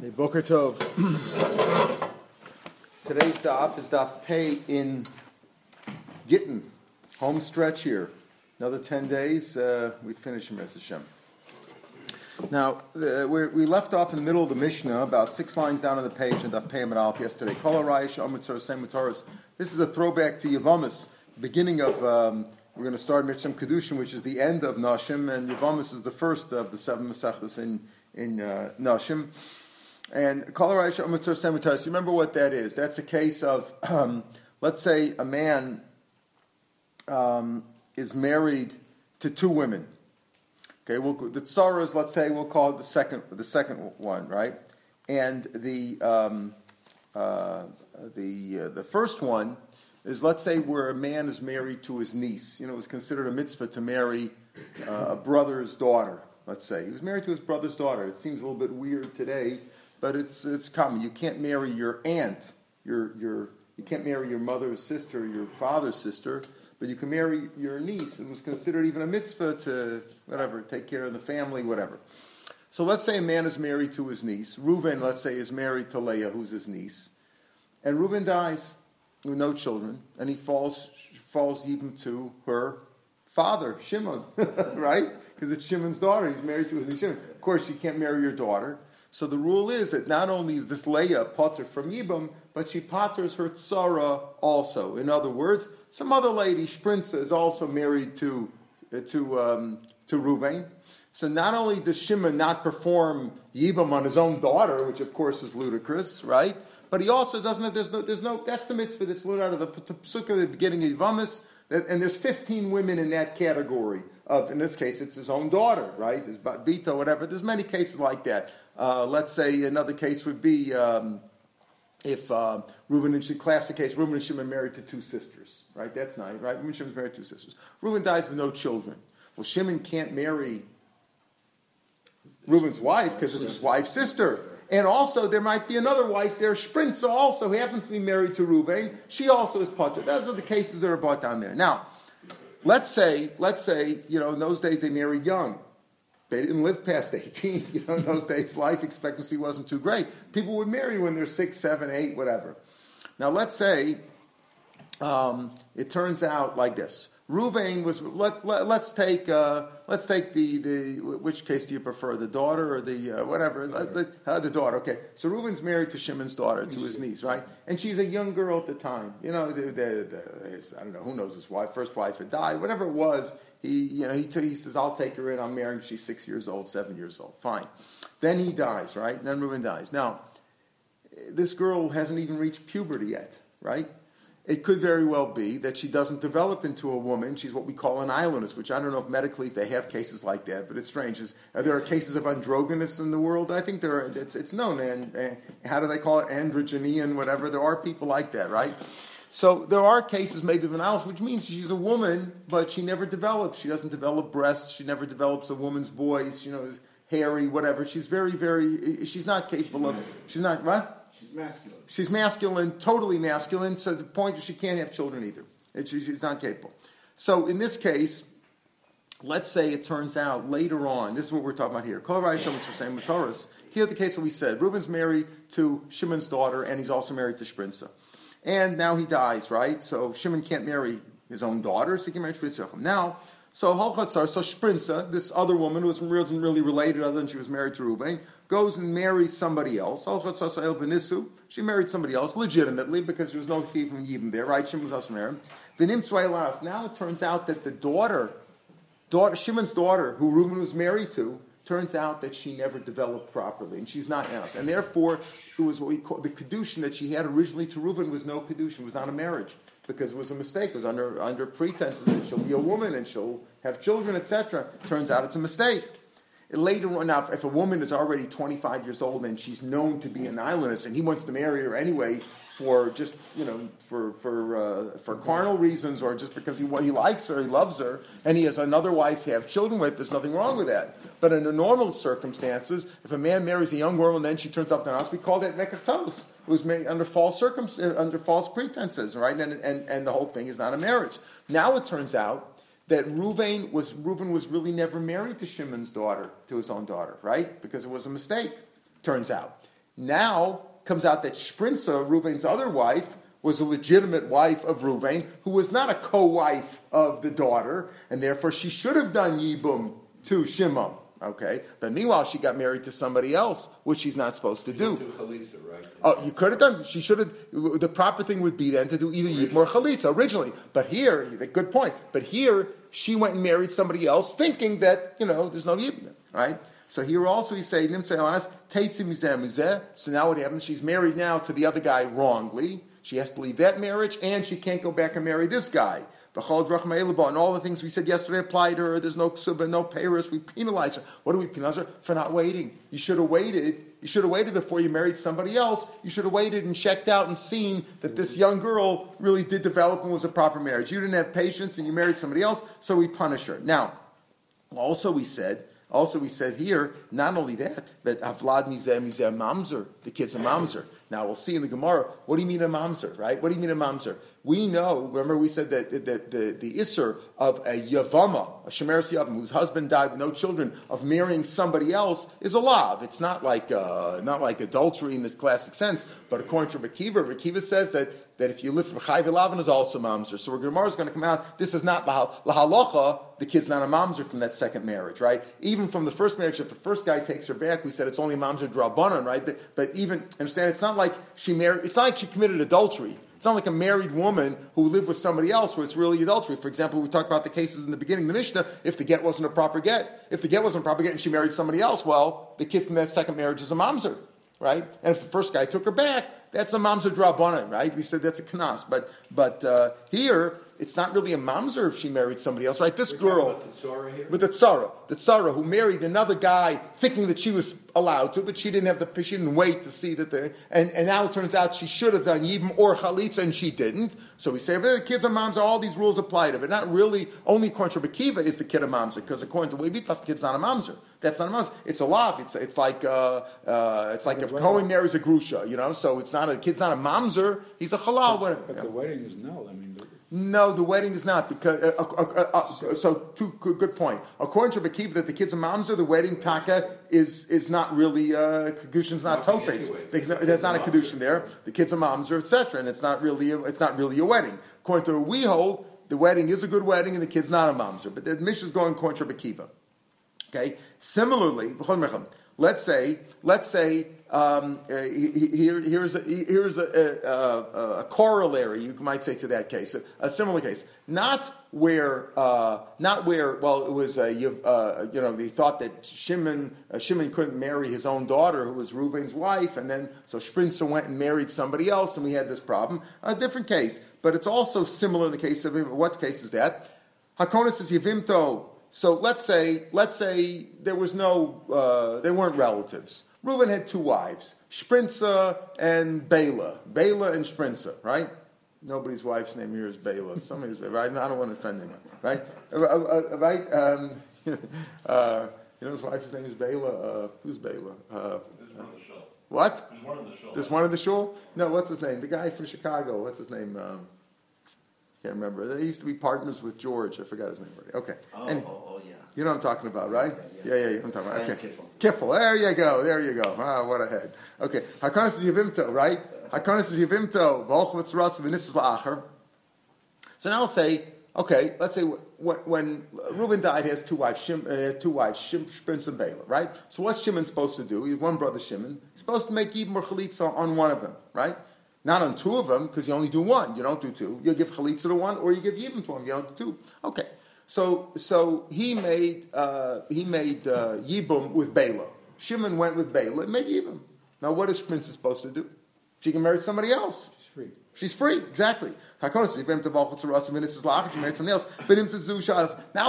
Hey, Boker Tov. Today's daf is daf pay in Gittin, home stretch here. Another 10 days, uh, we finish Mez Hashem. Now, uh, we left off in the middle of the Mishnah, about six lines down on the page in Daf Pei Alf yesterday. Kol This is a throwback to Yavamis, beginning of, um, we're going to start Mishnah Kedushin, which is the end of Nashim, and Yavamis is the first of the seven Masechtas in, in uh, Nashim. And Umatzur Semitaris, you remember what that is? That's a case of, um, let's say a man um, is married to two women. Okay, we'll, the tsaras, let's say, we'll call it the second, the second one, right? And the um, uh, the uh, the first one is, let's say, where a man is married to his niece. You know, it was considered a mitzvah to marry uh, a brother's daughter. Let's say he was married to his brother's daughter. It seems a little bit weird today but it's it's common. You can't marry your aunt, your your you can't marry your mother's sister, your father's sister, but you can marry your niece. It was considered even a mitzvah to whatever take care of the family, whatever. So let's say a man is married to his niece. Reuven, let's say, is married to Leah, who's his niece, and Reuven dies with no children, and he falls falls even to her father, Shimon, right? Because it's Shimon's daughter. He's married to his niece. Shimon. Of course, you can't marry your daughter. So the rule is that not only is this Leah potter from Yibam, but she potters her tzara also. In other words, some other lady, Sprinza, is also married to uh, to um, to Ruvain. So not only does Shimon not perform Yibam on his own daughter, which of course is ludicrous, right? But he also doesn't. There's no. There's no. That's the mitzvah that's learned out of the Pesukah at the beginning of Yivamis. And there's 15 women in that category of, in this case, it's his own daughter, right? There's Bita, whatever. There's many cases like that. Uh, let's say another case would be um, if uh, Reuben and Shimon, classic case, Reuben and Shimon married to two sisters, right? That's nice, right? Reuben and Shimon's married to two sisters. Reuben dies with no children. Well, Shimon can't marry Reuben's wife because it's his wife's sister. And also, there might be another wife there, Sprinza, also, who happens to be married to Reuven. She also is potter. Those are the cases that are brought down there. Now, let's say, let's say, you know, in those days they married young. They didn't live past 18. You know, in those days, life expectancy wasn't too great. People would marry when they're six, seven, eight, whatever. Now, let's say um, it turns out like this. Ruvain was. Let, let, us take. Uh, let's take the, the. Which case do you prefer, the daughter or the uh, whatever? The, uh, the, daughter. Okay. So Reuven's married to Shimon's daughter, to his niece, right? And she's a young girl at the time. You know, the, the, I don't know who knows his wife. First wife had died. Whatever it was, he, you know, he, t- he says, I'll take her in. I'm marrying. She's six years old, seven years old. Fine. Then he dies, right? Then Reuven dies. Now, this girl hasn't even reached puberty yet, right? It could very well be that she doesn't develop into a woman. She's what we call an islandess, which I don't know if medically if they have cases like that, but it's strange. Is, are there are cases of androgynous in the world? I think there are. It's, it's known. And, and how do they call it? Androgynean, whatever. There are people like that, right? So there are cases maybe of an analysis, which means she's a woman, but she never develops. She doesn't develop breasts. She never develops a woman's voice. You know, is hairy, whatever. She's very, very. She's not capable of. She's not what? She's masculine. She's masculine, totally masculine. So the point is, she can't have children either. It, she's not capable. So in this case, let's say it turns out later on. This is what we're talking about here. Kol Here, the case that we said, Reuben's married to Shimon's daughter, and he's also married to Sprinza. And now he dies, right? So Shimon can't marry his own daughter, so he can marry Shpritzah. Now, so Halchatzar, so Sprinza, this other woman who wasn't really related other than she was married to Reuben, goes and marries somebody else. She married somebody else legitimately because there was no from Yibam there, right? Shimon was married. Now it turns out that the daughter, daughter Shimon's daughter, who Reuben was married to, turns out that she never developed properly, and she's not house. And therefore, it was what we call the kedushin that she had originally to Reuben was no kedushin, was not a marriage because it was a mistake. It was under under pretenses that she'll be a woman and she'll have children, etc. Turns out it's a mistake. Later on, now, if a woman is already 25 years old and she's known to be an islandess, and he wants to marry her anyway for just you know for for uh, for carnal reasons or just because he he likes her, he loves her, and he has another wife to have children with. There's nothing wrong with that. But in the normal circumstances, if a man marries a young woman and then she turns up to house, we call that nekachtos. It was made under false circum uh, under false pretenses, right? And, and and the whole thing is not a marriage. Now it turns out that Reuven was Reuven was really never married to Shimon's daughter, to his own daughter, right? Because it was a mistake. Turns out. Now comes out that Shprinza, Reuven's other wife, was a legitimate wife of Reuven, who was not a co-wife of the daughter, and therefore she should have done Yibum to Shimon. Okay, but meanwhile she got married to somebody else, which she's not supposed to do. do chalitza, right? Oh, you could have done. She should have. The proper thing would be then to do either Yibum or Chalitza originally. But here, good point. But here, she went and married somebody else, thinking that you know there's no Yibum, right? So here also he's saying, to him, So now what happens? She's married now to the other guy wrongly. She has to leave that marriage, and she can't go back and marry this guy and all the things we said yesterday apply to her. There's no ksuba, no payros. We penalize her. What do we penalize her for not waiting? You should have waited. You should have waited before you married somebody else. You should have waited and checked out and seen that this young girl really did develop and was a proper marriage. You didn't have patience and you married somebody else, so we punish her. Now, also we said also, we said here, not only that, but Avlad Mizeh Mizeh Mamzer, the kid's a Mamzer. Now, we'll see in the Gemara, what do you mean a Mamzer, right? What do you mean a Mamzer? We know, remember we said that, that the, the Isser of a Yavama, a Shemeres Yavam, whose husband died with no children, of marrying somebody else is a lav. It's not like, uh, not like adultery in the classic sense, but according to Rekiva, Rekiva says that that if you live from Chayv Lavin is also mamzer. So Gemara is going to come out. This is not lahalacha. The kid's not a mamzer from that second marriage, right? Even from the first marriage, if the first guy takes her back, we said it's only mamzer drabanan, right? But, but even understand, it's not like she married. It's not like she committed adultery. It's not like a married woman who lived with somebody else where it's really adultery. For example, we talked about the cases in the beginning the Mishnah. If the get wasn't a proper get, if the get wasn't a proper get and she married somebody else, well, the kid from that second marriage is a mamzer, right? And if the first guy took her back, that's a mamzer drabanan, right? We said that's a knas. But but uh, here it's not really a mamzer if she married somebody else, right? This We're girl the with the tzara, the tzara who married another guy, thinking that she was allowed to, but she didn't have the she didn't wait to see that the and, and now it turns out she should have done yibum or chalitza and she didn't. So we say if the kids are mamzer, all these rules apply to, but not really. Only according to Bakiva is the kid a mamzer because according to Webitas, the kid's not a mamzer. That's not a mamzer. It's a lav. It's it's like uh, uh, it's like if Cohen marries a grusha, you know. So it's not a kid's not a mamzer. He's a halal. But, but the wedding is null. I mean. No, the wedding is not because. Uh, uh, uh, uh so, two good, good, point. According to Bakiv, that the kids of mamzer, the wedding taka is is not really uh, kedushin's not tofes. Anyway, There's not a kedushin there. The kids of mamzer, etc. And it's not really a, it's not really a wedding. According to we hold, the wedding is a good wedding and the kid's not a mamzer. But the Mishnah is going according to Bakiva. Okay. Similarly, let's say let's say um, uh, here, here's a, here's a, a, a, corollary, you might say, to that case, a, similar case. Not where, uh, not where. Well, it was you, uh, you know they thought that Shimon uh, Shimon couldn't marry his own daughter, who was Reuven's wife, and then so Shprinza went and married somebody else, and we had this problem. A different case, but it's also similar in the case of what case is that? Hakonis is Yivimto. So let's say, let's say there was no, uh, they weren't relatives. Reuben had two wives, Shprinza and Bela. Bela and Shprinza, right? Nobody's wife's name here is Bela. Somebody's right. I don't want to offend anyone, right? Uh, uh, uh right? Um, uh, you know his wife's name is Bela. Uh, who's Bela? Uh, what? There's one in the shul. There's one in the shul? No, what's his name? The guy from Chicago. What's his name? Um, can't remember. They used to be partners with George. I forgot his name already. Okay. Oh, and, oh, oh, yeah. You know what I'm talking about, right? Yeah, yeah, yeah. yeah, I'm talking about. Okay. Kiffle. There you go. There you go. Ah, what a head. Okay. Hakonis is Yavimto, right? Hakonis is Yavimto. V'olchvetz ras v'nisas la'acher. So now let's say, okay, let's say when, when Reuben died, he has two wives, Shim, uh, two wives, Shim, Shprinz and Bela, right? So what's Shimon supposed to do? He's one brother, Shimon. He's supposed to make even more chalitza on one of them, right? Not on two of them, because you only do one. You don't do two. You give chalitza to one, or you give yibum to one. You don't do two. Okay. So, so he made uh, he made uh, yibum with Bela. Shimon went with Bela and made yibum. Now, what is Princess supposed to do? She can marry somebody else. She's free. She's free, exactly. Now it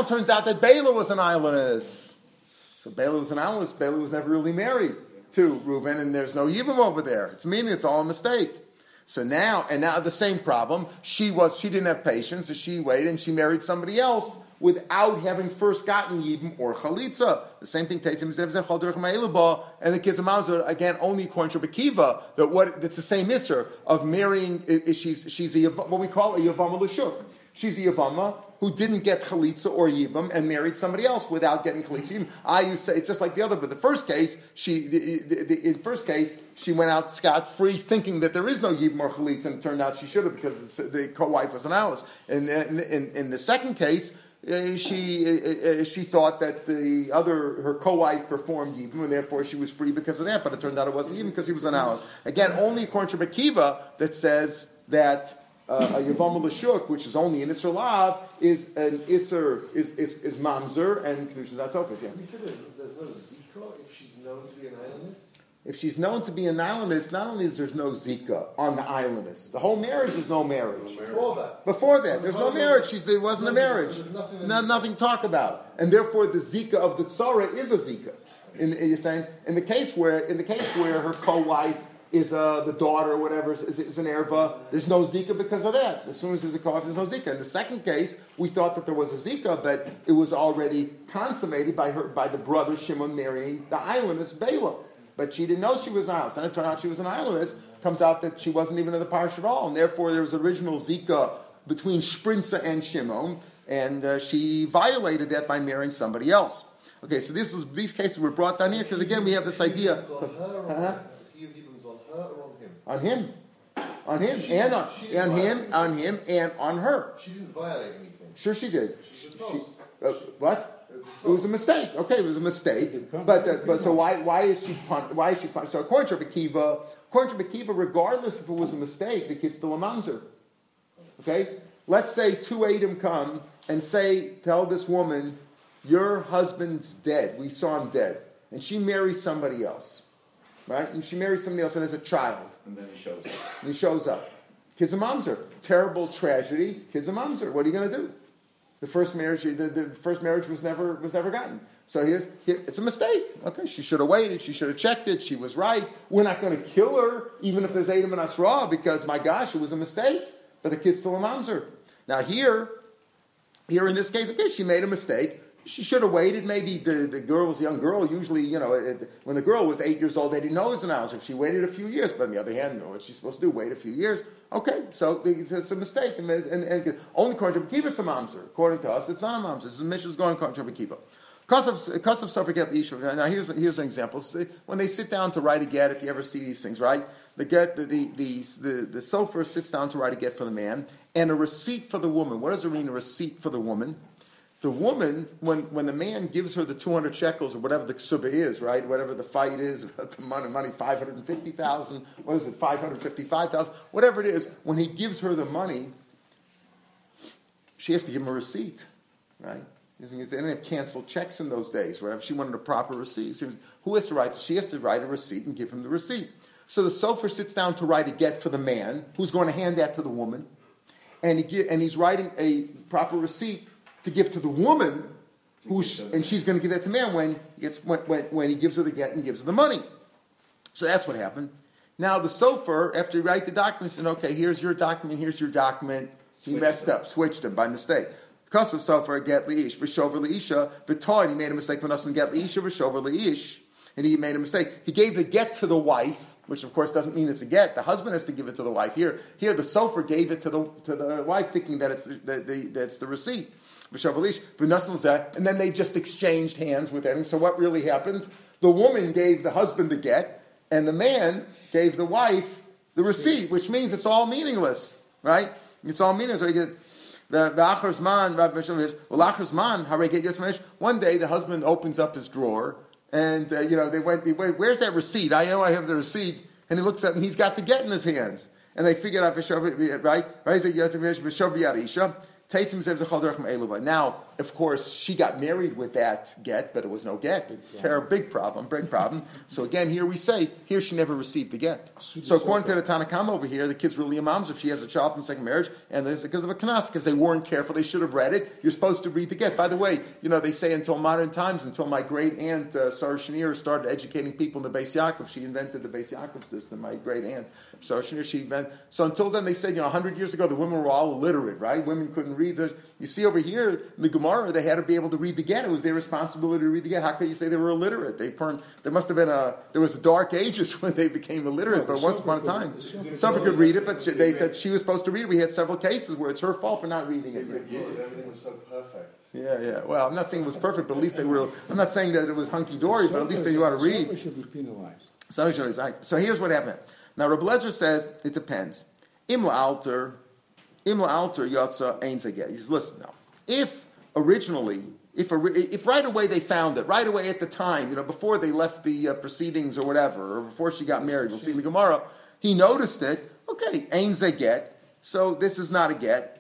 turns out that Bela was an islandess. So Bela was an islandess. Bela was never really married to Reuven, and there's no yibum over there. It's meaning it's all a mistake. So now, and now the same problem. She was, she didn't have patience, so she waited and she married somebody else without having first gotten Yibam or Chalitza. The same thing takes him as if Mayluba and the kids of Mamzer, again, only according to Bekiva, that what that's the same Isser of marrying, she's, she's a, what we call a Yavama Lashuk. She's a Yavama who didn't get chalitza or yibam and married somebody else without getting chalitza. I used to say it's just like the other, but the first case, she the, the, the, in first case she went out scot free, thinking that there is no yibam or chalitza, and it turned out she should have because the, co-wife was an Alice. And in, the second case. Uh, she uh, uh, she thought that the other her co-wife performed yibum and therefore she was free because of that, but it turned out it wasn't even because he was an Alice. Again, only according to Makiva that says that uh, a Yavam Lashuk, which is only an Isser Lav, is an Isser, is, is, is Mamzer and Kedusha Zatofis. Yeah. We said there's, there's no Zika if she's known to be an islandess? If she's known to be an islandess, not only is there no Zika on the islandess, the whole marriage is no marriage. Before that. Before that, there's no marriage. She's, there wasn't a marriage. So nothing, no, nothing to talk about. And therefore the Zika of the Tzara is a Zika. In, in, you're saying, in the case where, in the case where her co-wife is uh, the daughter or whatever is, is, an erva. There's no zika because of that. As soon as there's a kof, there's no zika. In the second case, we thought that there was a zika, but it was already consummated by her by the brother Shimon marrying the islandess Bela. But she didn't know she was an islandess, and it turned out she was an islandess. Comes out that she wasn't even in the parish at all, and therefore there was original zika between Sprinza and Shimon, and uh, she violated that by marrying somebody else. Okay, so this is, these cases were brought down here because again we have this idea. Uh-huh on him, on him, she and on, on him, on him, and on her. She didn't violate anything. Sure, she did. She, she, uh, what? It was a mistake. Okay, it was a mistake. But uh, but so why why is she pun- why is she pun- so according to Bekiva, according to Bekiva, regardless if it was a mistake, the kid's still a mamzer. Okay, let's say two Adam come and say tell this woman your husband's dead. We saw him dead, and she marries somebody else, right? And she marries somebody else and has a child. And then he shows up. And he shows up. Kids and mamzer. Terrible tragedy. Kids and mamzer. What are you going to do? The first marriage, the, the, first marriage was never was never gotten. So here's here, it's a mistake. Okay, she should have waited. She should have checked it. She was right. We're not going to kill her, even if there's Adam and Asra, because my gosh, it was a mistake. But the kid's still a mamzer. Now here, here in this case, okay, she made a mistake she should have waited. Maybe the, the girl was a young girl. Usually, you know, it, when the girl was eight years old, they didn't know it was an hour. If she waited a few years, but on the other hand, you know what she's supposed to do? Wait a few years. Okay, so it's a mistake. And, and, and only to Bekiva, it's a mamzer. According to us, it's not a mamzer. This is going according to Bekiva. Because of, suffering get the Now, here's, here's an example. When they sit down to write a get, if you ever see these things, right? The get, the, the, the, the, the sofer sits down to write a get for the man, and a receipt for the woman. What does it mean, a receipt for the woman? The woman, when, when the man gives her the 200 shekels or whatever the ksuba is, right, whatever the fight is, about the money, money 550,000, what is it, 555,000, whatever it is, when he gives her the money, she has to give him a receipt, right? They didn't have canceled checks in those days, right? She wanted a proper receipt. Who has to write? She has to write a receipt and give him the receipt. So the sofer sits down to write a get for the man, who's going to hand that to the woman, and, he get, and he's writing a proper receipt to give to the woman, who's, and she's going to give that to man when, gets, when, when, when he gives her the get and gives her the money. So that's what happened. Now the sofer, after he write the document, said, "Okay, here's your document. Here's your document." He messed them. up, switched them by mistake. Because of sofer, get leish v'shover leisha v'toy. He made a mistake for and get leisha v'shover leish, and he made a mistake. He gave the get to the wife, which of course doesn't mean it's a get. The husband has to give it to the wife. Here, here the sofer gave it to the to the wife, thinking that it's the, the, the that's the receipt and then they just exchanged hands with him. So what really happened? The woman gave the husband the get, and the man gave the wife the receipt, which means it's all meaningless, right? It's all meaningless. One day the husband opens up his drawer, and uh, you know they went, "Where's that receipt? I know I have the receipt." And he looks at, and he's got the get in his hands, and they figured out right, right. Now, of course, she got married with that get, but it was no get. Terrible, big problem, big problem. So again, here we say, here she never received the get. So according to the Tanakam over here, the kid's really a mom's if she has a child from second marriage, and it's because of a kanas, because they weren't careful, they should have read it. You're supposed to read the get. By the way, you know, they say until modern times, until my great aunt, uh, Sarah Schenirer, started educating people in the Beis Yaakov, she invented the Beis Yaakov system, my great aunt. Sarah Schenirer, she invented, so until then they said, you know, 100 years ago, the women were all illiterate, right? Women couldn't read the, you see over here, the Gemara Gemara, they had to be able to read the get. It was their responsibility to read the get. How could you say they were illiterate? They turned, there must have been a, there was a dark ages when they became illiterate, No, but once upon a time, Sofer could read it, but she- they said she was supposed to read it. We had several cases where it's her fault for not reading it. Everything was so perfect. Yeah, yeah. Well, I'm not saying it was perfect, but at least they were, I'm not saying that it was hunky dory, but at least they knew how to read. Should be penalized. So, so here's what happened. Now, Rabbi Lezer says it depends. Imla alter, imla alter yotza ein zaget. He says, listen now. If originally, if if right away they found it, right away at the time, you know, before they left the uh, proceedings or whatever, or before she got married, we'll see in the Gemara, he noticed it. Okay, ein get, So this is not a get.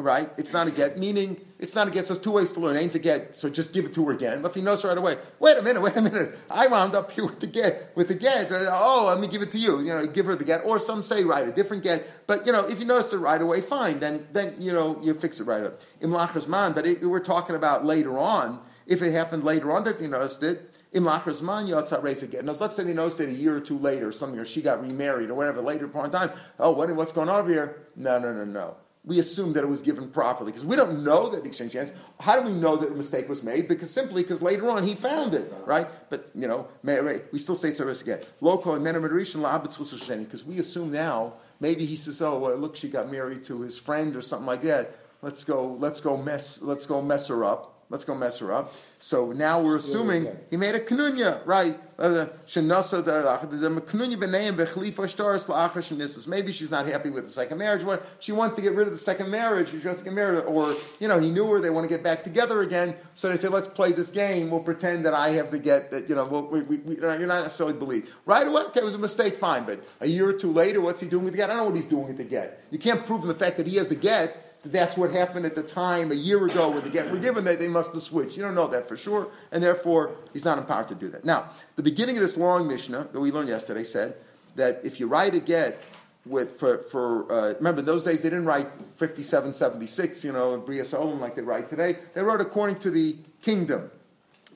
Right? It's not a get, meaning it's not a get, so it's two ways to learn. Ain't a get, so just give it to her again. But if he knows right away, wait a minute, wait a minute, I wound up here with the get, with the get. Oh, let me give it to you. You know, give her the get. Or some say right a different get. But you know, if you noticed it right away, fine. Then then you know you fix it right up. Imlachas man. But it, we're talking about later on. If it happened later on that you noticed it, Imlachas man yotzat again. Now let's say they noticed it a year or two later, or something, or she got remarried or whatever later in time. Oh, what, what's going on over here? No, no, no, no we assume that it was given properly because we don't know that exchange hands. How do we know that a mistake was made? Because simply because later on he found it, right? But you know, we still say it's a risk again. Local and because we assume now maybe he says, oh well, look, she got married to his friend or something like that. Let's go, let's go mess, let's go mess her up. Let's go mess her up. So now we're assuming he made a knunya, right? Uh, Maybe she's not happy with the second marriage. She wants to get rid of the second marriage. She wants to get married, or you know, he knew her. They want to get back together again. So they say, let's play this game. We'll pretend that I have the get. That you know, we, we, we, you're not necessarily believe right away. Okay, it was a mistake. Fine, but a year or two later, what's he doing with the get? I don't know what he's doing with the get. You can't prove the fact that he has the get that's what happened at the time a year ago when the get were given that they must have switched. You don't know that for sure, and therefore he's not empowered to do that. Now, the beginning of this long Mishnah that we learned yesterday said that if you write a get with for, for uh, remember in those days they didn't write 5776, you know, Bria Solomon like they write today. They wrote according to the kingdom.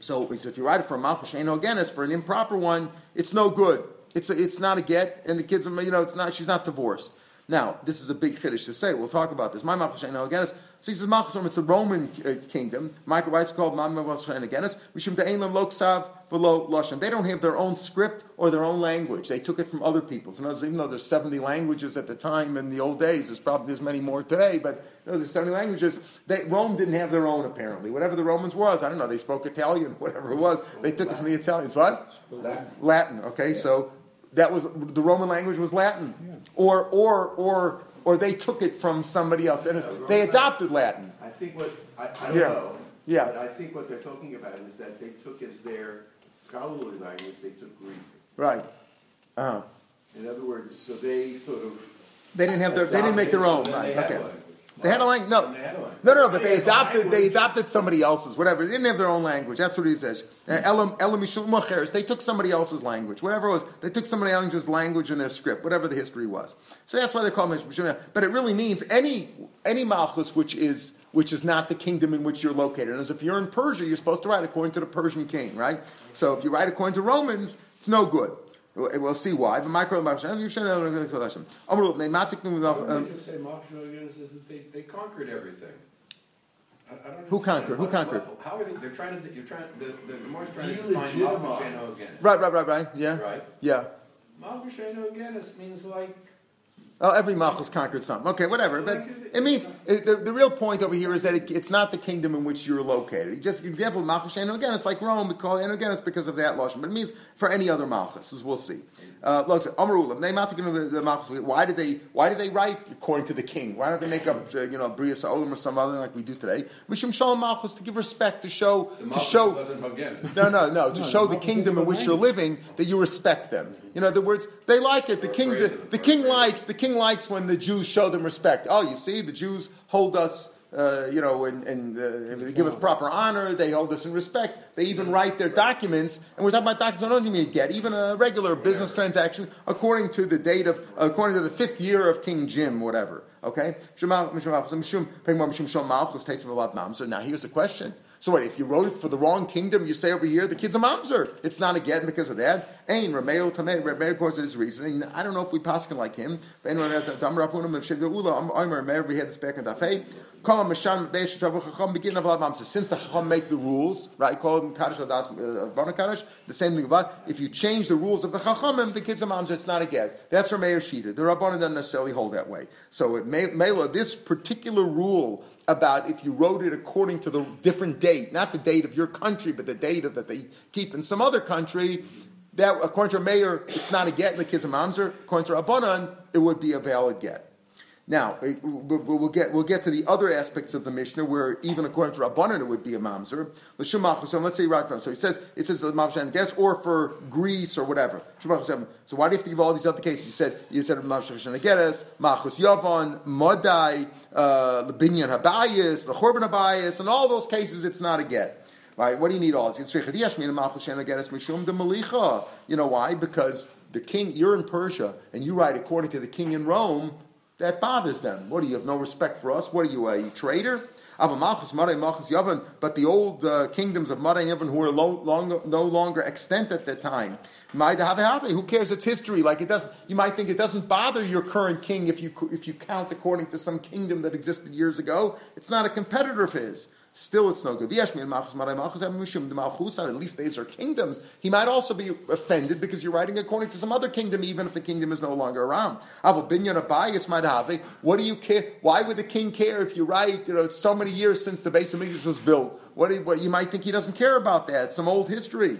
So he said, if you write it for a malchus again, for an improper one, it's no good. It's a, it's not a get, and the kids, you know, it's not. She's not divorced. Now, this is a big chiddush to say. We'll talk about this. My Malchus again is so he says Malchus it's a Roman uh, kingdom. Michael writes called Malchus again is Mishum De'elam Loksav V'lo Lashon. They don't have their own script or their own language. They took it from other people's. In other words, even though there's 70 languages at the time in the old days, there's probably there's many more today. But know, there's 70 languages. They, Rome didn't have their own apparently. Whatever the Romans was, I don't know. They spoke Italian, whatever it was. They took it from the Italians. What? Latin. Latin. Okay, yeah. so that was the Roman language was Latin, Yeah. or or or or they took it from somebody else and they adopted Latin. I think what, I, I don't Yeah. know. Yeah. But I think what they're talking about is that they took as their scholarly language, they took Greek. Right. Uh-huh. In other words, so they sort of. They didn't have their. They didn't make their own. Right. Okay. language. They had a language. No, Then they had a language. no, no. But they They had a adopted. They adopted somebody else's. Whatever. They didn't have their own language. That's what he says. Uh, Elam Elam. They took somebody else's language. Whatever it was. They took somebody else's language in their script. Whatever the history was. So that's why they call Mishul. But it really means any any malchus which is which is not the kingdom in which you're located. As if you're in Persia, you're supposed to write according to the Persian king, right? So if you write according to Romans, it's no good. We'll see why. But micro Why don't they just say Marshall again says that they, they conquered everything? I, I don't Who conquered? Who conquered? what- How are they, they're trying to, you're trying, the, the Gemara's trying to Delegitimize. define again. Right, right, right, right. Yeah, Right? yeah. Malkusheno again means like, Oh, every Malchus conquered something. Okay, whatever. But it means the, the real point over here is that it, it's not the kingdom in which you're located. Just example, Malchus again, it's like Rome. We call it again, it's because of that lotion. But it means for any other Malchus, as we'll see. Uh, look, Amarulam, they Malchus, the Malchus. Why did they? Why did they write according to the king? Why don't they make up, uh, you know, Bria Olam or some other like we do today? Mishum Shalom Malchus to give respect to show the to show. wasn't. No, no, no. To No, show the the kingdom in which you're living that you respect them. In other words, they like it. The king, the, the king likes the king likes when the Jews show them respect. Oh, you see, the Jews hold us. Uh, you know, and, and uh, they give us proper honor. They hold us in respect. They even write their documents, and we're talking about documents. Don't even get even a regular business transaction according to the date of, according to the fifth year of King Jim, whatever. Okay. So now here's the question. So what, if you wrote it for the wrong kingdom, you say over here, the kid's a mamzer. It's not a get because of that. Ain, Rameo Tamei, Rameo, of course, is reasoning. I don't know if we pass like him. We this back in. Call of. Since the Chacham make the rules, right, call them Kaddish, Adas, uh, Bana Kaddish, the same thing about, if you change the rules of the Chachamim, the kid's a mamzer, it's not a get. That's Rameo Shita. The Rabbanah doesn't necessarily hold that way. So, it may, this particular rule about if you wrote it according to the different date, not the date of your country, but the date of that they keep in some other country. That according to a mayor, it's not a get in the kids of mamzer. According to Rabbanan, it would be a valid get. Now we'll get we'll get to the other aspects of the Mishnah where even according to Rabbanan it would be a mamzer. So let's say right from so he says it says the mamzer guess or for Greece or whatever. So why do you have to give all these other cases? You said you said mamzer and geres, machus yavan, modai, uh, lebinyan habayis, the habayis, and all those cases it's not a get. Right? What do you need all this? You know why? Because the king, you're in Persia, and you write according to the king in Rome that bothers them. What do you have no respect for us? What are you, a traitor? But the old uh, kingdoms of Mara and Yavan who are lo- long, no longer extant at that time, who cares? It's history. Like it does. You might think it doesn't bother your current king if you if you count according to some kingdom that existed years ago. It's not a competitor of his. Still, it's no good. At least these are kingdoms. He might also be offended because you're writing according to some other kingdom, even if the kingdom is no longer around. What do you care? Why would the king care if you write, you know, so many years since the base of English was built? What, you, what you might think he doesn't care about that. Some old history.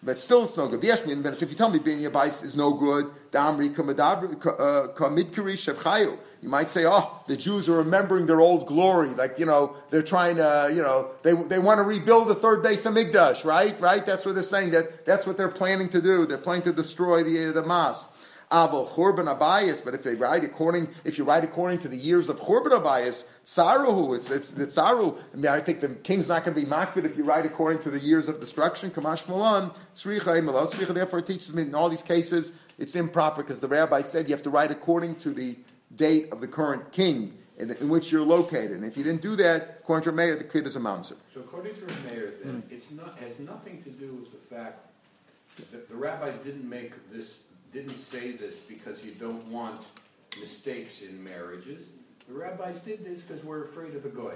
But still, it's no good. If you tell me being a Yabais is no good, damri kamidkiri uh, shevchayu. you might say, oh, the Jews are remembering their old glory. Like, you know, they're trying to, you know, they, they want to rebuild the third base of Migdash, right? Right? That's what they're saying. That, that's what they're planning to do. They're planning to destroy the, the mosque. Aval Churban Abayas, but if they write according, if you write according to the years of Churban Abayas, Tsaruhu, it's it's the Tsaru. I mean, I think the king's not going to be makbid if you write according to the years of destruction. Kamash Malan, Sricha Malot Sricha. Therefore, it teaches me in all these cases it's improper because the rabbi said you have to write according to the date of the current king in, in which you're located. And if you didn't do that, according to mayor, the kid is a mamzer. So according to mayor, then mm. it's not has nothing to do with the fact that the rabbis didn't make this didn't say this because you don't want mistakes in marriages. The rabbis did this because we're afraid of the goy.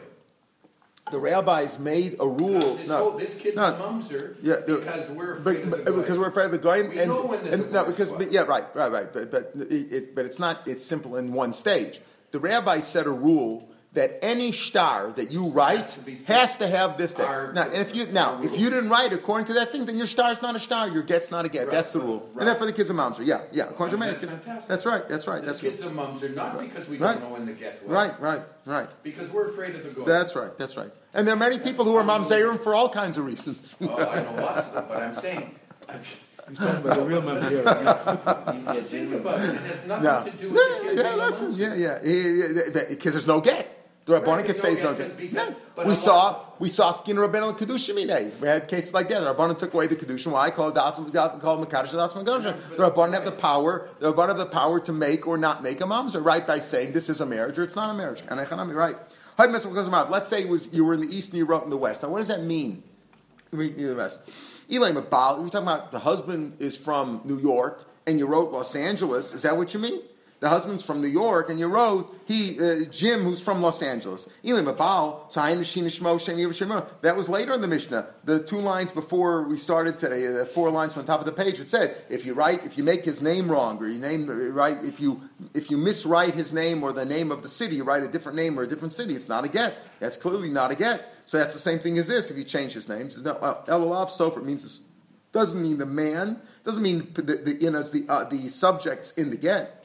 The rabbis made a rule. No, this, no, whole, this kid's no, a mumser yeah, because we're afraid but, of the goy. Because we're afraid of the goy. We and, know when the and, no, because but, yeah, right, right, right. But but it, but it's not. It's simple in one stage. The rabbi set a rule that any star that you write has to, has to have this thing. Now, and if you now if you didn't write according to that thing, then your star is not a star. Your get's not a get. Right. That's the rule. Right. And that's for the kids of moms. Yeah, yeah. According to that's fantastic. That's right. That's right. The that's kids of moms are not because we don't know when the get was. Right, right, right. Because we're afraid of the goal. That's right. That's right. And there are many people who are moms mamzerim for all kinds of reasons. oh, I know lots of them, but I'm saying. I'm, He's talking about the real mamzer. Think about it. It has nothing no. to do with yeah, the kids. Yeah, listen. Yeah, yeah. Because there's no get. The Rabbanim could say it's no good. We saw we saw Fkin Rabbeinu and Kedushim We had cases like that. The Rabbanim took away the Kedushim. Why? Called Dasim, called Makadosh Dasim Makadosh. The Rabbanim have the power. The Rabbanim have the power to make or not make a mamzer, right? By saying this is a marriage or it's not a marriage. And I can't be right. Let's say was you were in the east and you wrote in the west. Now, what does that mean? Read the rest. Elaim Abal. You're talking about the husband is from New York and you wrote Los Angeles. Is that what you mean? The husband's from New York, and you wrote he uh, Jim, who's from Los Angeles. That was later in the Mishnah. The two lines before we started today, the four lines from the top of the page, it said if you write, if you make his name wrong, or you name right, if you if you miswrite his name or the name of the city, you write a different name or a different city, it's not a get. That's clearly not a get. So that's the same thing as this. If you change his name, no, well, Elalav Sofer means doesn't mean the man, doesn't mean the, the you know it's the uh, the subjects in the get.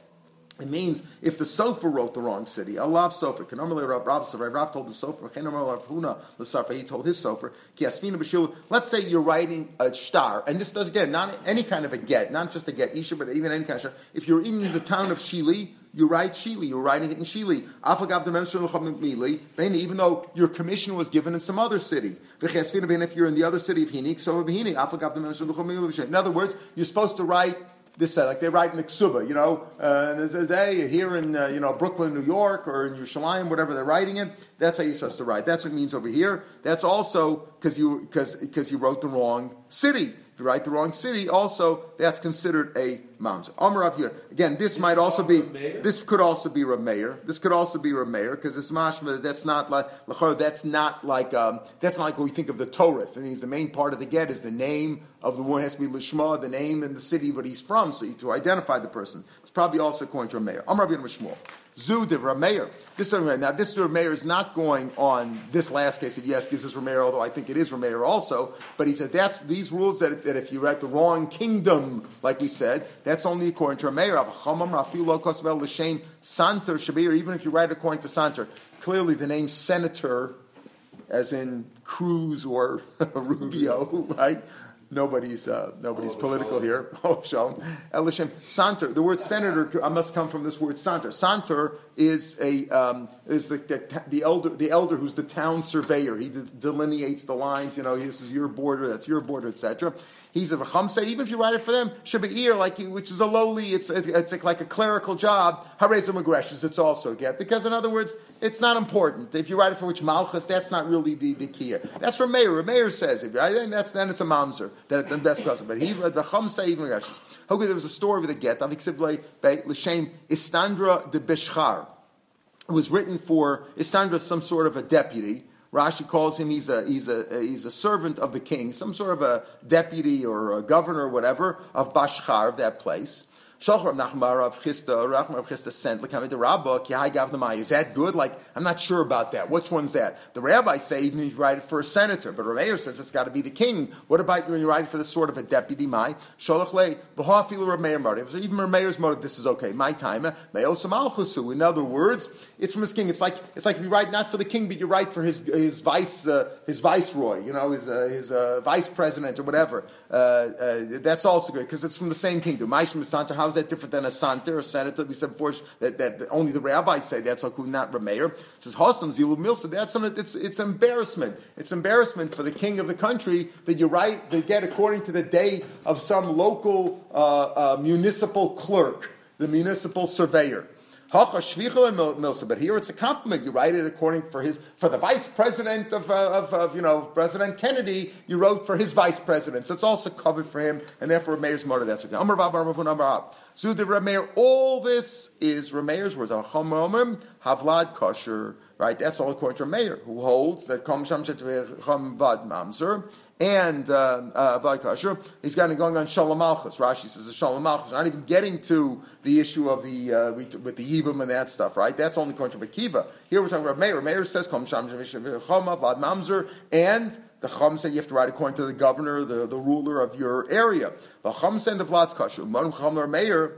It means if the Sofer wrote the wrong city, Allah Sofer. Rav Rav told the Sofer. He told his Sofer. Let's say you're writing a star, and this does again not any kind of a get, not just a get isha, but even any kind of star. If you're in the town of Shili, you write Shili. You're writing it in Shili. Even though your commission was given in some other city. If you're in the other city of Hinik, so. In other words, you're supposed to write this side, like they write in the Ksuba, you know, uh, and there's a day here in, uh, you know, Brooklyn, New York, or in Yerushalayim, whatever they're writing it. That's how you're supposed to write. That's what it means over here. That's also because you because because you wrote the wrong city. If you write the wrong city, also that's considered a mamzer. Amar here again. This, might also be. This could also be Rameir. This could also be Rameir because it's mashma. That's not like. That's not like um, that's not like what we think of the Torah. It means the main part of the get is the name of the one has to be lishma, the name and the city that he's from, so you, to identify the person. It's probably also according to Rameir. Amar Rabbi Shmuel. Zu de Rameir. This. Now this Rameir is not going on this last case that yes, this is Rameir, although I think it is Rameir also. But he says that's these rules that, that if you write the wrong kingdom, like we said, that's only according to Rameir. Avachamam Rafilo Kosvel L'Shem Santer Shabir. Even if you write according to Santer, clearly the name senator, as in Cruz or Rubio, right? Nobody's uh, nobody's political here. Oh, shalom. Elishem Santer. The word senator uh, must come from this word Santer. Santer is a um, is the, the, the elder the elder who's the town surveyor. He de- delineates the lines. You know, this is your border, that's your border, etc. He's a Racham even if you write it for them, Shabir, like which is a lowly, it's it's, like a clerical job. Hareza Magreshes, it's also get because in other words, it's not important. If you write it for which Malchus, that's not really the, the key. That's from Meir. Meir says if I think that's then it's a mamzer that the best cousin. But he Racham say even Magreshes. Okay, there was a story with a get. L'shem Istandra de Bishchar. It was written for Istandra, some sort of a deputy. Rashi calls him he's a he's a he's a servant of the king, some sort of a deputy or a governor or whatever of Bashchar of that place. Shachar Nachmar of Chista, Rachmar of Chista sent Lakamid Rabba, Kihai Gavnamai. Is that good? Like, I'm not sure about that. Which one's that? The rabbis say even if you write it for a senator, but Rameir says it's got to be the king. What about when you write it for the sort of a deputy Mai? Sholach Le, B'hafilu. So even Rameir's motive, this is okay. My time, Me'osam Alchusu. In other words, it's from his king. It's like it's like you write not for the king, but you write for his his vice uh, his viceroy, you know, his uh, his uh, vice president or whatever. Uh, uh, that's also good because it's from the same kingdom. Maishim Santer, how's that different than a santer, a senator? We said before that, that, only the rabbis say that's like not Rameir. It says Hossam Zilu Milsa. That's an, it's it's embarrassment. It's embarrassment for the king of the country that you write they get according to the date of some local uh, municipal clerk, the municipal surveyor. But here it's a compliment. You write it according for his for the vice president of, uh, of, of, you know President Kennedy. You wrote for his vice president, so it's also covered for him, and therefore Rameir's motor. That's okay. Amar Bab Rameir. All this is Rameir's words. Havlad Kosher. Right. That's all according to Rameir, who holds that Kom Sham Vad Mamzer and uh, uh, he's got going on Shalom Malchus. Rashi says Shalom Malchus. Not even getting to the issue of the uh, with the Yibam and that stuff, right? That's only to Bakiva. Here we're talking about Meir. Meir says Kom Sham Vlad Mamzer, and the Chum said you have to write according to the governor, the, the ruler of your area. The Chum said the Vlad's Kashu. Marum Chum Meir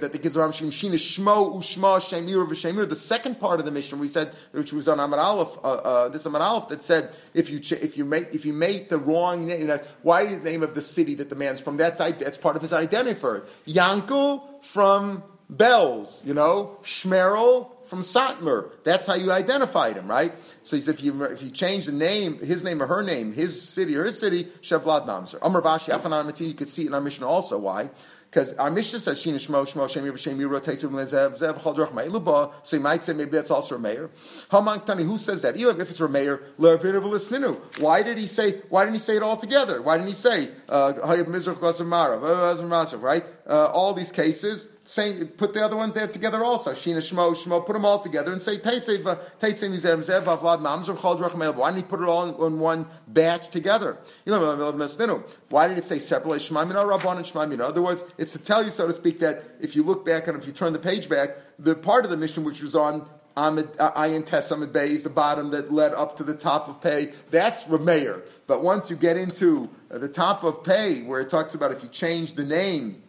that the Gizram Shimshin is Shmo Ushma Shemir. The second part of the mission we said, which was on Amar Aleph, uh, uh, this Amar Aleph that said if you if you make if you make the wrong name, you know, why the name of the city that the man's from? That's that's part of his it. Yankel from Belz, you know, Shmerel from Satmar. That's how you identified him, right? So he said, if you if you change the name, his name or her name, his city or his city, Shevlad Mamzer. Amar Vashi Afanan You could see it in our mission also. Why? Because our Mishnah says Shina Shmo Shmo Shem Yivah Shem Yirah Teitzu Lezev Zev Chol Drach Me'iluba. So you might say maybe that's also a mayor. Haman Tani, who says that? Even if it's a mayor, Lervin Ninu. Why did he say? Why didn't he say it all together? Why didn't he say Hayab Mizrach Marav? Right? Uh, all these cases saying put the other ones there together also. Shina Shmo Shmo, put them all together and say Teitzev Teitzev Zev Zev Avlad Mamzer Chol Drach Why didn't he put it all in, one batch together? Why did it say separately Shemamina Rabban and Shemamina? In other words, it's to tell you, so to speak, that if you look back and if you turn the page back, the part of the mission which was on Ahmed, uh, Ayin Tesamid Bay is the bottom that led up to the top of pay. That's Rameir. But once you get into the top of pay, where it talks about if you change the name,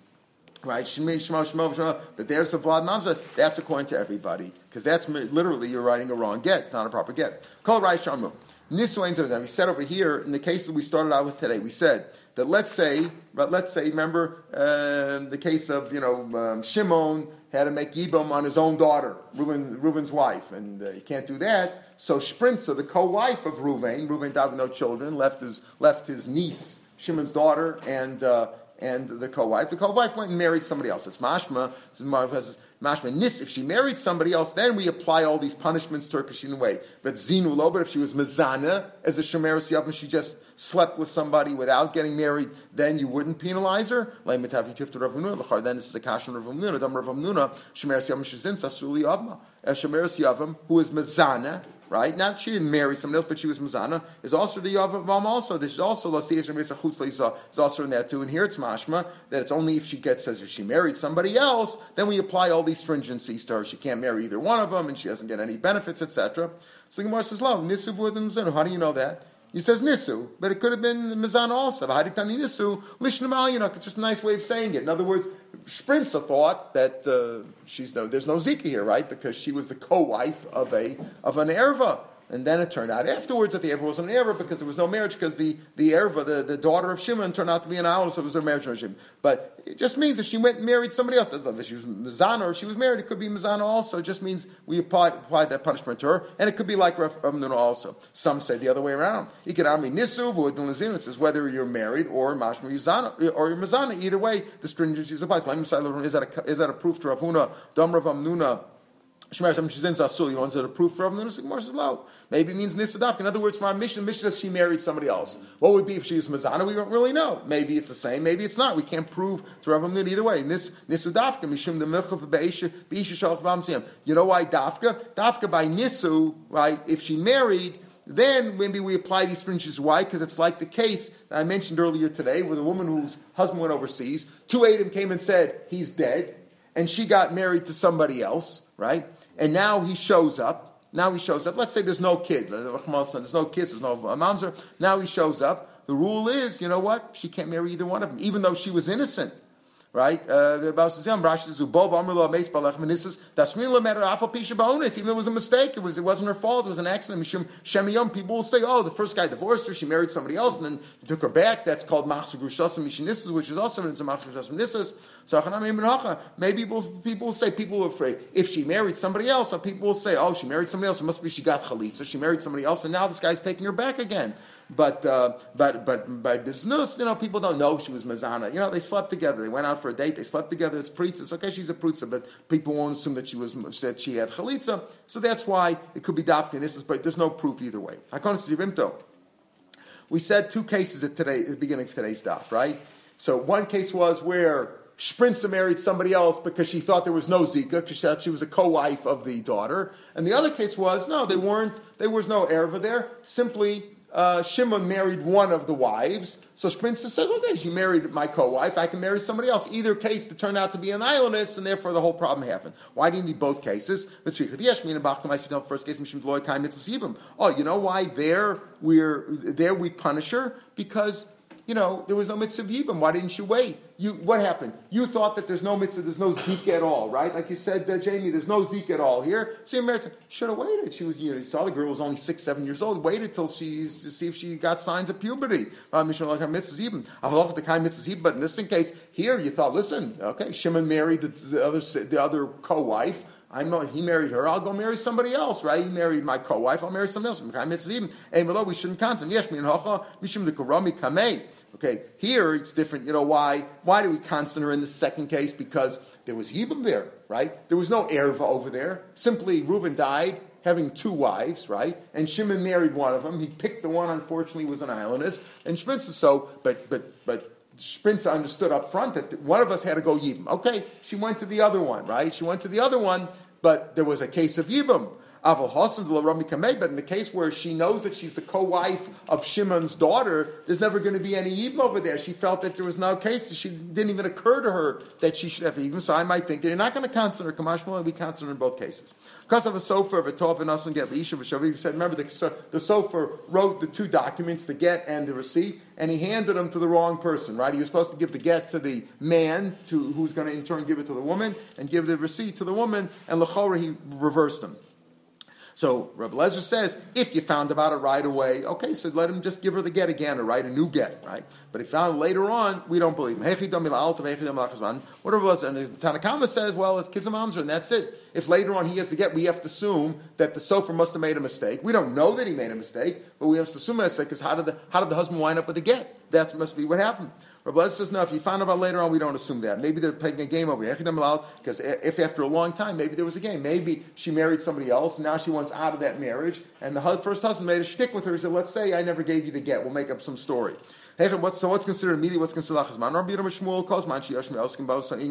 right, Shema, Shema, Shema, Shema, that there's a Vlad Mamza, that's according to everybody. Because that's literally you're writing a wrong get, not a proper get. Call Rai Shamu. Niswain We said over here, in the case that we started out with today, we said that let's say, but let's say, remember uh, the case of you know um, Shimon had to make yibam on his own daughter, Reuben, Reuben's wife, and uh, he can't do that. So Sprinza, the co-wife of Reuben, Reuben died with no children, left his left his niece, Shimon's daughter, and uh, and the co-wife. The co-wife went and married somebody else. It's mashma. So mashma nis. If she married somebody else, then we apply all these punishments to her because she didn't wait. But zinu. But if she was mezana as a shemeres yavim, she just slept with somebody without getting married, then you wouldn't penalize her. Then this is a kashan Ramnuna. Dam Rav Hamnuna. Shemeres yavim shizin sasuli avma. A shemeres who is mezana right? Not she didn't marry someone else, but she was Mizana, is also the Yavam also. This is also is also in that too. And here it's mashma that it's only if she gets says if she married somebody else, then we apply all these stringencies to her. She can't marry either one of them, and she doesn't get any benefits, etc. So the Gemara says, "Lo How do you know that? He says nisu, but it could have been mizana also. Haditani nisu lishnamal. It's just a nice way of saying it. In other words, Sprinza thought that uh, she's no, there's no zika here, right? Because she was the co-wife of a of an erva. And then it turned out afterwards that the Erva wasn't an Erva because there was no marriage because the, the Erva, the, the daughter of Shimon, turned out to be an owl, so it was a marriage relationship. But it just means that she went and married somebody else. That's not if she was Mizana or she was married, it could be Mizana also. It just means we applied, applied that punishment to her. And it could be like Rav Hamnuna also. Some say the other way around. Ikanami Nisu, Vuadun It says whether you're married or Mashma Yuzana or you're Mizana. Either way, the stringency applies. Is that a, is that a proof to Ravuna? Dom Rav Hamnuna. Shemar Sam Shizin Zasul, he wants it a proof Rav Hamnuna, Gemara says no. Maybe it means Nisadaf. In other words, for our mission, mission says she married somebody else. What would be if she was Mazana? We don't really know. Maybe it's the same, maybe it's not. We can't prove to Rav Hamnuna either way. Nis Nisudafka, Mishum the Milchov Beisha, Beisha Shalach. You know why Dafka? Dafka by Nisu, right? If she married, then maybe we apply these fringes. Why? Because it's like the case that I mentioned earlier today with a woman whose husband went overseas. Two Adam came and said, he's dead. And she got married to somebody else, right? And now he shows up. Now he shows up. Let's say there's no kid. There's no kids. There's no mamzer. Now he shows up. The rule is, you know what? She can't marry either one of them, even though she was innocent right? Uh, even though it was a mistake, it was it wasn't her fault, it was an accident. Shemiyom, people will say, oh, the first guy divorced her, she married somebody else, and then he took her back. That's called machzor grushasim mishinisas, which is also in machzor grushasim nisas. So maybe people, will say people are afraid if she married somebody else, or people will say, oh, she married somebody else. It must be she got chalitza. She married somebody else, and now this guy's taking her back again. But uh, but but by business, you know, people don't know she was Mazana. You know, they slept together. They went out for a date. They slept together. It's pritza. Okay. She's a pritza, but people won't assume that she was that she had chalitza. So that's why it could be dafkin. But there's no proof either way. We said two cases at today, at the beginning of today's stuff, right? So one case was where Sprinza married somebody else because she thought there was no Zika, because she thought she was a co-wife of the daughter. And the other case was, no, they weren't, there was no erva there. Simply uh, Shimon married one of the wives. So Princess says, okay, she married my co-wife. I can marry somebody else. Either case to turn out to be an aylonis, and therefore the whole problem happened. Why do you need both cases? Let's see. First case, Oh, you know why there we're there we punish her because you know, there was no mitzvah. Why didn't you wait? You, what happened? You thought that there's no mitzvah, there's no zika at all, right? Like you said, uh, Jamie, there's no zika at all here. So your married should have waited. She was, you know, you saw the girl was only six, seven years old. Waited till she's to see if she got signs of puberty. But in this case, here you thought, listen, okay, Shimon married the, the other the other co-wife. I know he married her. I'll go marry somebody else, right? He married my co-wife. I'll marry somebody else. We shouldn't cancel. Yes, Okay, here it's different. You know why? Why do we constant her in the second case? Because there was Yibam there, right? There was no Erva over there. Simply, Reuben died having two wives, right? And Shimon married one of them. He picked the one, unfortunately, was an aylonis. And Shprinza, so, but, but, but Shprinza understood up front that one of us had to go Yibam. Okay, she went to the other one, right? She went to the other one, but there was a case of Yibam. But in the case where she knows that she's the co-wife of Shimon's daughter, there's never going to be any even over there. She felt that there was no case. She didn't even occur to her that she should have even. So I might think that you're not going to consider Kamashmal and be considered in both cases. Because of a sofer, a tov and us and get Isha V'shavi said, remember the, the sofer wrote the two documents, the get and the receipt, and he handed them to the wrong person, right? He was supposed to give the get to the man, to who's going to in turn give it to the woman, and give the receipt to the woman, and Lechora he reversed them. So Reb Lezer says, if you found about it right away, okay, so let him just give her the get again or write a new get, right? But if found it later on, we don't believe him. What Rabbi Lezer, and the Tanakama says, well, it's kids and moms, and that's it. If later on he has the get, we have to assume that the sofer must have made a mistake. We don't know that he made a mistake, but we have to assume a mistake because how did the how did the husband wind up with the get? That must be what happened. Rabbi says, no, if you found out about later on, we don't assume that. Maybe they're playing a game over here. Because if after a long time, maybe there was a game. Maybe she married somebody else, and now she wants out of that marriage, and the first husband made a shtick with her. He said, let's say I never gave you the get. We'll make up some story. So what's considered immediate? What's considered lachazman?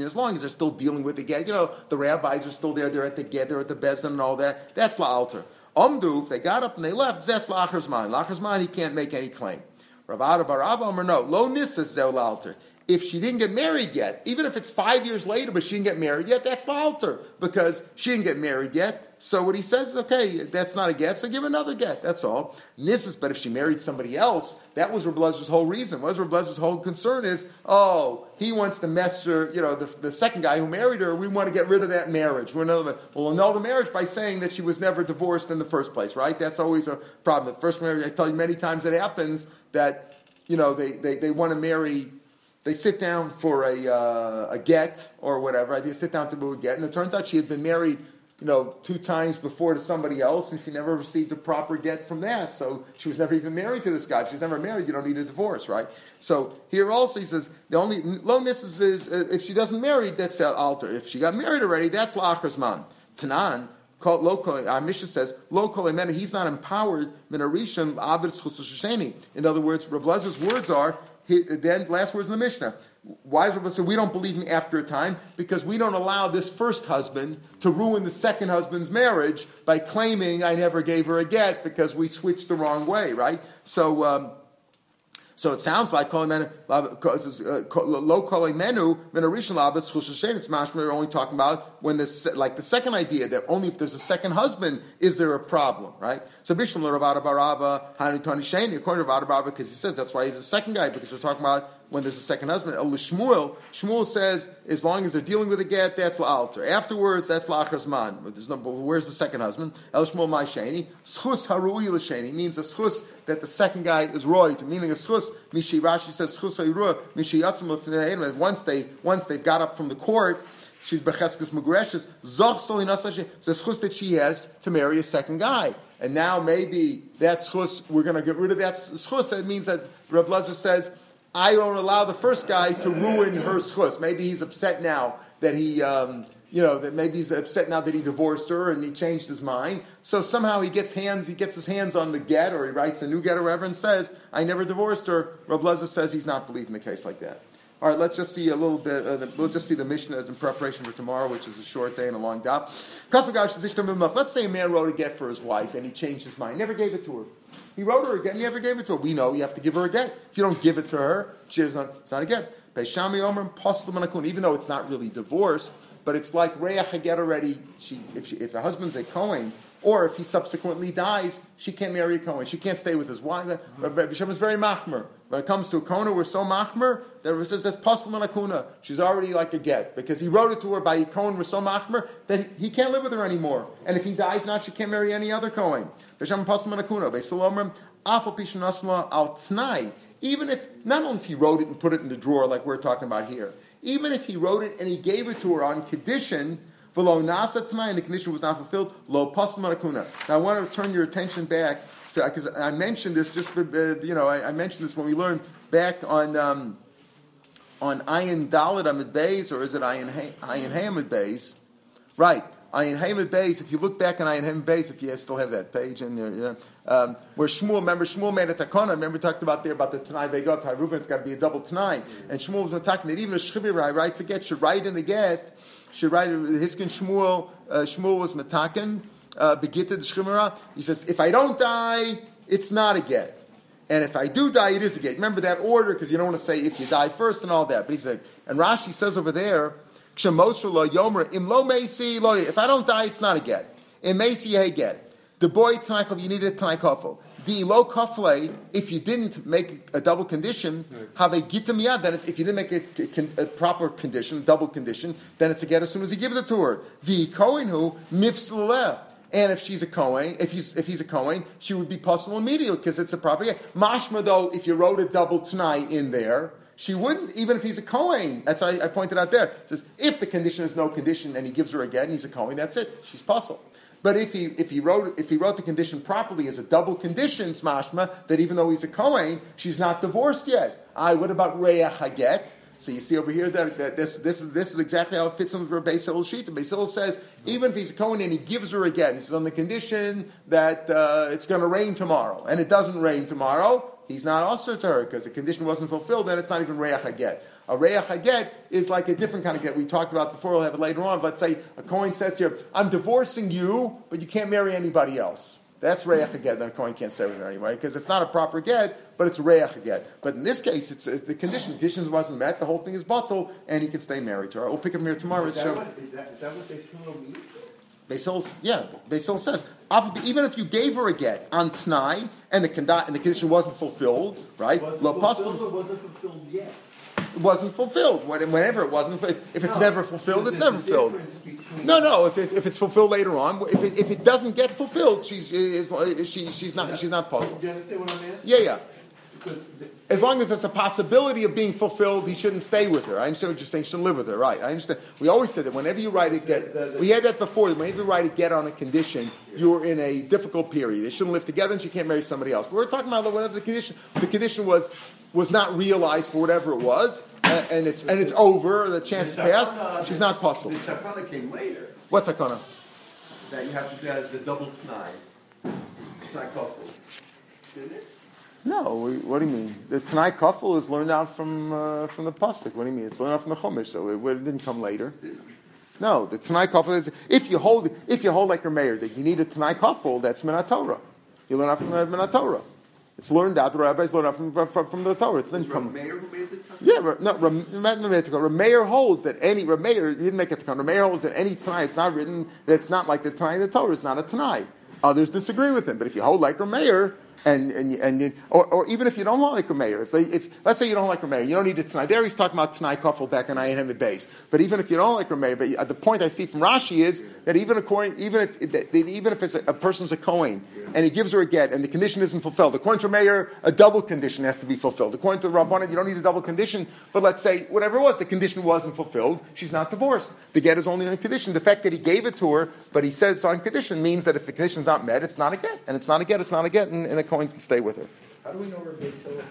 As long as they're still dealing with the get, you know, the rabbis are still there. They're at the get. They're at the bezdin and all that. That's la'alter. Omdu, if they got up and they left, that's lachazman. Lachazman, he can't make any claim. Rav Ada bar Ahava Omer, no. Lo nisas zeu la'alter. If she didn't get married yet, even if it's five years later, but she didn't get married yet, that's la'alter because she didn't get married yet. So what he says is, okay, that's not a get, so give another get. That's all. Nisas, but if she married somebody else, that was Reblezer's whole reason. What was Reblezer's whole concern is, oh, he wants to mess her, you know, the, the second guy who married her, we want to get rid of that marriage. We're another, we'll annul the marriage by saying that she was never divorced in the first place, right? That's always a problem. The first marriage, I tell you many times it happens that, you know, they, they, they want to marry they sit down for a, uh, a get or whatever. They sit down to do a get, and it turns out she had been married, you know, two times before to somebody else, and she never received a proper get from that. So she was never even married to this guy. She's never married, you don't need a divorce, right? So here also he says the only lowness is, is uh, if she doesn't marry, that's uh, alter. If she got married already, that's lachr's man. Tanan. Local, our Mishnah says, local amen. He's not empowered. Minarishim abed In other words, Reb Lezer's words are he, then last words in the Mishnah. Wise is Rabbi say we don't believe him after a time? Because we don't allow this first husband to ruin the second husband's marriage by claiming I never gave her a get because we switched the wrong way, right? So. Um, so it sounds like uh, uh, low calling menu minarishan labas chushashen. It's mashma. We're only talking about when this like the second idea that only if there's a second husband is there a problem, right? So Bishlam Rav Ada bar Ahava Hani Tani Shani according to Rav Ada bar Ahava because he says that's why he's the second guy because we're talking about when there's a second husband. El Shmuel, Shmuel says as long as they're dealing with a get, that's la'alter. Afterwards, that's la'achazman. But there's no. Where's the second husband? El Shmuel Ma'asheni. Schus harui l'sheni means a schus that the second guy is roy. Meaning a schus. Mishi Rashi says schus hayrua. Mishi Once they once they've got up from the court. She's becheskes magreshes. Zoch solinasashi. The schus that she has to marry a second guy. And now maybe that schus, we're going to get rid of that schus. That means that Reb Lezer says I don't allow the first guy to ruin her schus. Maybe he's upset now that he, um, you know, that maybe he's upset now that he divorced her and he changed his mind. So somehow he gets hands, he gets his hands on the get, or he writes a new get or whatever and says, "I never divorced her." Reb says he's not believing the case like that. All right, let's just see a little bit. Uh, the, we'll just see the mission as in preparation for tomorrow, which is a short day and a long daf. Let's say a man wrote a get for his wife and he changed his mind, never gave it to her. He wrote her a get, he never gave it to her. We know you have to give her a get. If you don't give it to her, she does not, it's not a get. Even though it's not really divorce, but it's like Reach a get already. She, if, she, if her husband's a Kohen, or if he subsequently dies, she can't marry a Kohen. She can't stay with his wife. Mm-hmm. Rabbi Shem is very machmer. When it comes to a Kona, we're so machmer that it says that pasal manakuna. She's already like a get because he wrote it to her by a Kohen was so machmer that he can't live with her anymore. And if he dies now, she can't marry any other Kohen. Beshem pasal manakuna. Beisalomrim afal pishanasma al tnai. Even if not only if he wrote it and put it in the drawer like we're talking about here, even if he wrote it and he gave it to her on condition V'lo nasa and the condition was not fulfilled. Lo pasal marakuna. Now I want to turn your attention back because I mentioned this just you know I, mentioned this when we learned back on um, on Ayin Dalit Amid Bays or is it Ayin Ayin Hamid Bays? Right. Ayin Hamid Bays, if you look back on Ayin Hamid Bays, if you still have that page in there, yeah, um, where Shmuel, remember Shmuel made a takana, remember we talked about there about the Tanai Begot, Reuven's got to be a double Tanai, and Shmuel was talking that even a Shchibirai writes a get, should write in the get, should write Hiskin Shmuel. Uh, Shmuel was mataken. Uh, the Shchimera. He says, if I don't die, it's not a get. And if I do die, it is a get. Remember that order because you don't want to say if you die first and all that. But he said, and Rashi says over there, if I don't die, it's not a get. In Macy, hey get. The boy tanaikov, you need a tanaikofo. The low kafle, if you didn't make a double condition, have a gitamiyad, then if you didn't make a, a, proper condition, double condition, then it's a get as soon as he gives it to her. The kohen who mifsleh. And if she's a Kohen, if he's if he's a Kohen, she would be possible immediately because it's a proper get. Mashma though, if you wrote a double tonight in there, she wouldn't, even if he's a Kohen. That's I, I pointed out there. It says if the condition is no condition and he gives her a and he's a Kohen, that's it. She's puzzled. But if he if he wrote if he wrote the condition properly as a double condition, smashma, that even though he's a Kohen, she's not divorced yet. I, what about Reach Haget? So you see over here that, that this, this, is, this is exactly how it fits in with Rabbi sheet. Rabbi Hillel says, even if he's a Kohen and he gives her again, he says on the condition that uh, it's going to rain tomorrow, and it doesn't rain tomorrow, he's not also to her because the condition wasn't fulfilled, and it's not even Reach Haget. A Reach Haget is like a different kind of get. We talked about before, we'll have it later on. Let's say a coin says here, I'm divorcing you, but you can't marry anybody else. That's Reach Haget, then a Kohen can't say with her anyway, because it's not a proper get, but it's Reach Haget. But in this case, it's, it's the condition. The conditions wasn't met, the whole thing is bottled, and he can stay married to her. We'll pick him here tomorrow. Is that show- what, is that, is that what they still mean? Basil, yeah, Basil says even if you gave her a get on Tnai and the, and the condition wasn't fulfilled, right? Was it Lo fulfilled wasn't fulfilled yet? Wasn't fulfilled. When- Whenever it wasn't, if, if it's No, never fulfilled, it's never fulfilled. between- No, no. If, it, if it's fulfilled later on, if it, if it doesn't get fulfilled, she's she, she's not she's not puzzled. Do you understand what I'm asking? Yeah, yeah. Because As long as there's a possibility of being fulfilled, he shouldn't stay with her. I understand what you're saying. He shouldn't live with her, right? I understand. We always said that whenever you write a get, we had that before. Whenever you write a get on a condition, you're in a difficult period. They shouldn't live together, and she can't marry somebody else. But we're talking about whatever the condition. The condition was was not realized for whatever it was, uh, and it's and it's over. The chance has passed. She's not puzzled. The takana came later, What takana? that you have to do as the double nine. It's not coupled. Didn't it? No, we, what do you mean? The Tanai Kafel is learned out from uh, from the pasuk. What do you mean? It's learned out from the Chumash, so it, it didn't come later. No, the Tanai Kafel is if you hold if you hold like your mayor that you need a Tanai Kafel, that's Torah. You learn out from the Minat Torah. It's learned out. The rabbis learn out from, from, from the Torah. It's then come. Mayor who made the takana? Yeah, no, Ram- Ram- Ram- Rameir holds that any Rameir he didn't make a Tanai. Rameir holds that any Tanai it's not written. that It's not like the Tanai the Torah. It's not a Tanai. Others disagree with him, but if you hold like Rameir. And, and, and you- or, or even if you don't like Rameir, if, they, if let's say you don't like Rameir, you don't need it tonight. There he's talking about Tanai Kafel back in Ayin Hamid base. But even if you don't like Rameir, but uh, the point I see from Rashi is that even according, even if that, that even if it's a, a person's a Kohen and he gives her a get and the condition isn't fulfilled, according to Rameir, a double condition has to be fulfilled. According to Rabbanan, you don't need a double condition. But let's say whatever it was, the condition wasn't fulfilled. She's not divorced. The get is only on condition. The fact that he gave it to her, but he said it's on condition, means that if the condition's not met, it's not a get, and it's not a get, it's not a get, and, and Kohen can stay with her. How do we know Rabbi Hillel